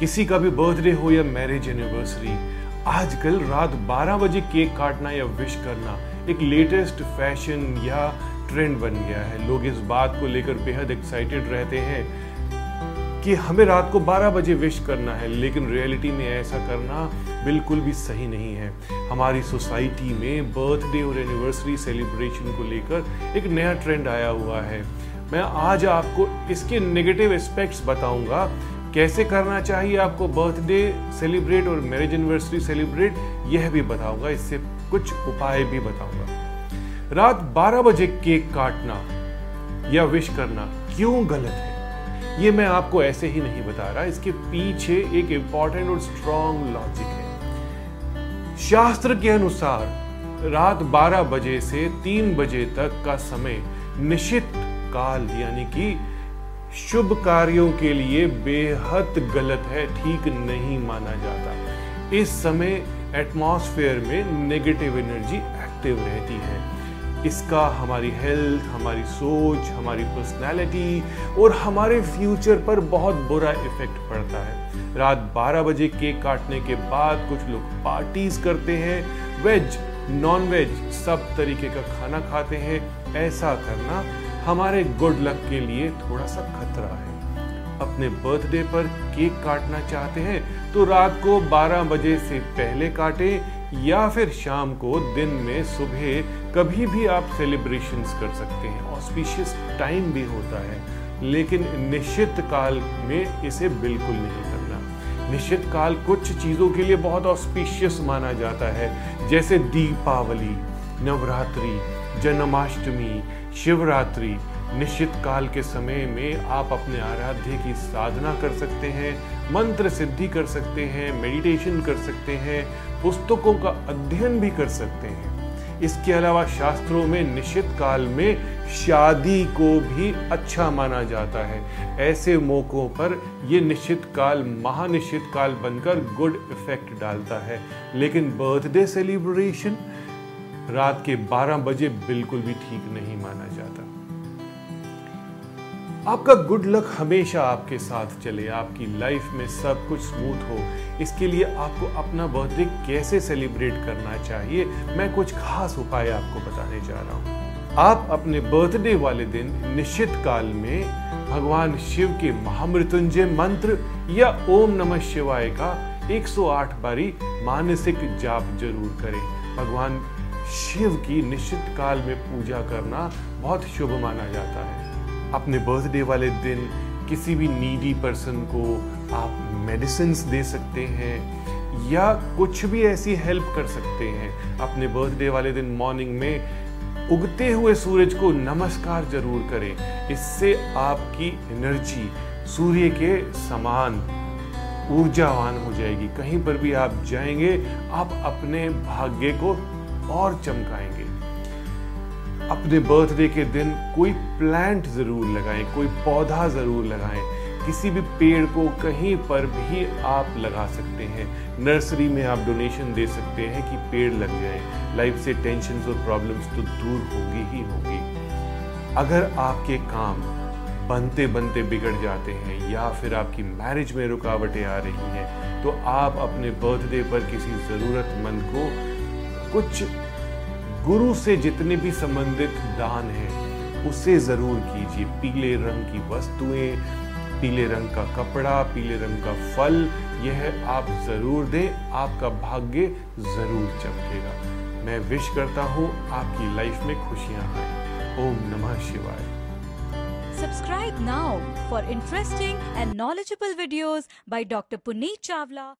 किसी का भी बर्थडे हो या मैरिज एनिवर्सरी आजकल रात 12 बजे केक काटना या विश करना एक लेटेस्ट फ़ैशन या ट्रेंड बन गया है। लोग इस बात को लेकर बेहद एक्साइटेड रहते हैं कि हमें रात को 12 बजे विश करना है, लेकिन रियलिटी में ऐसा करना बिल्कुल भी सही नहीं है। हमारी सोसाइटी में बर्थडे और एनिवर्सरी सेलिब्रेशन को लेकर एक नया ट्रेंड आया हुआ है। मैं आज आपको इसके नेगेटिव एस्पेक्ट्स बताऊँगा कैसे करना चाहिए आपको बर्थडे सेलिब्रेट और मैरिज एनिवर्सरी सेलिब्रेट यह भी बताऊँगा, इससे कुछ उपाय भी बताऊँगा। रात 12 बजे केक काटना या विश करना क्यों गलत है? ये मैं आपको ऐसे ही नहीं बता रहा, इसके पीछे एक इंपॉर्टेंट और स्ट्रॉन्ग लॉजिक है। शास्त्र के अनुसार, रात 12 बजे से 3 बजे तक का समय निश्चित काल, यानी कि शुभ कार्यों के लिए बेहद गलत है, ठीक नहीं माना जाता। इस समय एटमॉस्फेयर में नेगेटिव एनर्जी एक्टिव रहती है। इसका हमारी हेल्थ हमारी सोच, हमारी पर्सनैलिटी और हमारे फ्यूचर पर बहुत बुरा इफ़ेक्ट पड़ता है। रात 12 बजे केक काटने के बाद कुछ लोग पार्टीज़ करते हैं। वेज नॉन वेज सब तरीके का खाना खाते हैं। ऐसा करना हमारे गुड लक के लिए थोड़ा सा खतरा है। अपने बर्थडे पर केक काटना चाहते हैं तो रात को 12 बजे से पहले काटें, या फिर शाम को दिन में सुबह कभी भी आप सेलिब्रेशंस कर सकते हैं। ऑस्पिशियस टाइम भी होता है, लेकिन निश्चित काल में इसे बिल्कुल नहीं करना। निश्चित काल कुछ चीज़ों के लिए बहुत ऑस्पिशियस माना जाता है, जैसे दीपावली, नवरात्रि, जन्माष्टमी शिवरात्रि निश्चित काल के समय में आप अपने आराध्य की साधना कर सकते हैं, मंत्र सिद्धि कर सकते हैं मेडिटेशन कर सकते हैं, पुस्तकों का अध्ययन भी कर सकते हैं। इसके अलावा शास्त्रों में निश्चित काल में शादी को भी अच्छा माना जाता है। ऐसे मौकों पर यह निश्चित काल महानिश्चित काल बनकर गुड इफ़ेक्ट डालता है। लेकिन बर्थडे सेलिब्रेशन रात के 12 बजे बिल्कुल भी ठीक नहीं माना जाता। आपका गुड लक हमेशा आपके साथ चले। आपकी लाइफ में सब कुछ स्मूथ हो। इसके लिए आपको अपना बर्थडे कैसे सेलिब्रेट करना चाहिए, मैं कुछ खास उपाय आपको बताने जा रहा हूँ। आप अपने बर्थडे वाले दिन निश्चित काल में भगवान शिव के महामृत्युंजय मंत्र या ओम नमः शिवाय का 108 बारी मानसिक जाप ज़रूर करें। भगवान शिव की निश्चित काल में पूजा करना बहुत शुभ माना जाता है। अपने बर्थडे वाले दिन किसी भी नीडी पर्सन को आप मेडिसिन दे सकते हैं या कुछ भी ऐसी हेल्प कर सकते हैं। अपने बर्थडे वाले दिन मॉर्निंग में उगते हुए सूरज को नमस्कार ज़रूर करें। इससे आपकी एनर्जी सूर्य के समान ऊर्जावान हो जाएगी। कहीं पर भी आप जाएँगे, आप अपने भाग्य को और चमकाएँगे। अपने बर्थडे के दिन कोई प्लांट ज़रूर लगाएँ, कोई पौधा ज़रूर लगाएँ। किसी भी पेड़ को कहीं पर भी आप लगा सकते हैं। नर्सरी में आप डोनेशन दे सकते हैं कि पेड़ लग जाए। लाइफ से टेंशन और प्रॉब्लम्स तो दूर होगी ही होगी। अगर आपके काम बनते बनते बिगड़ जाते हैं या फिर आपकी मैरिज में रुकावटें आ रही हैं तो आप अपने बर्थडे पर किसी ज़रूरतमंद को कुछ गुरु से जितने भी संबंधित दान हैं, उसे ज़रूर कीजिए पीले रंग की वस्तुएँ, पीले रंग का कपड़ा, पीले रंग का फल, यह आप ज़रूर दें, आपका भाग्य ज़रूर चमकेगा मैं विश करता हूँ, आपकी लाइफ में खुशियाँ आए ओम नमः शिवाय Subscribe now for interesting and knowledgeable videos by Dr. Puneet Chawla.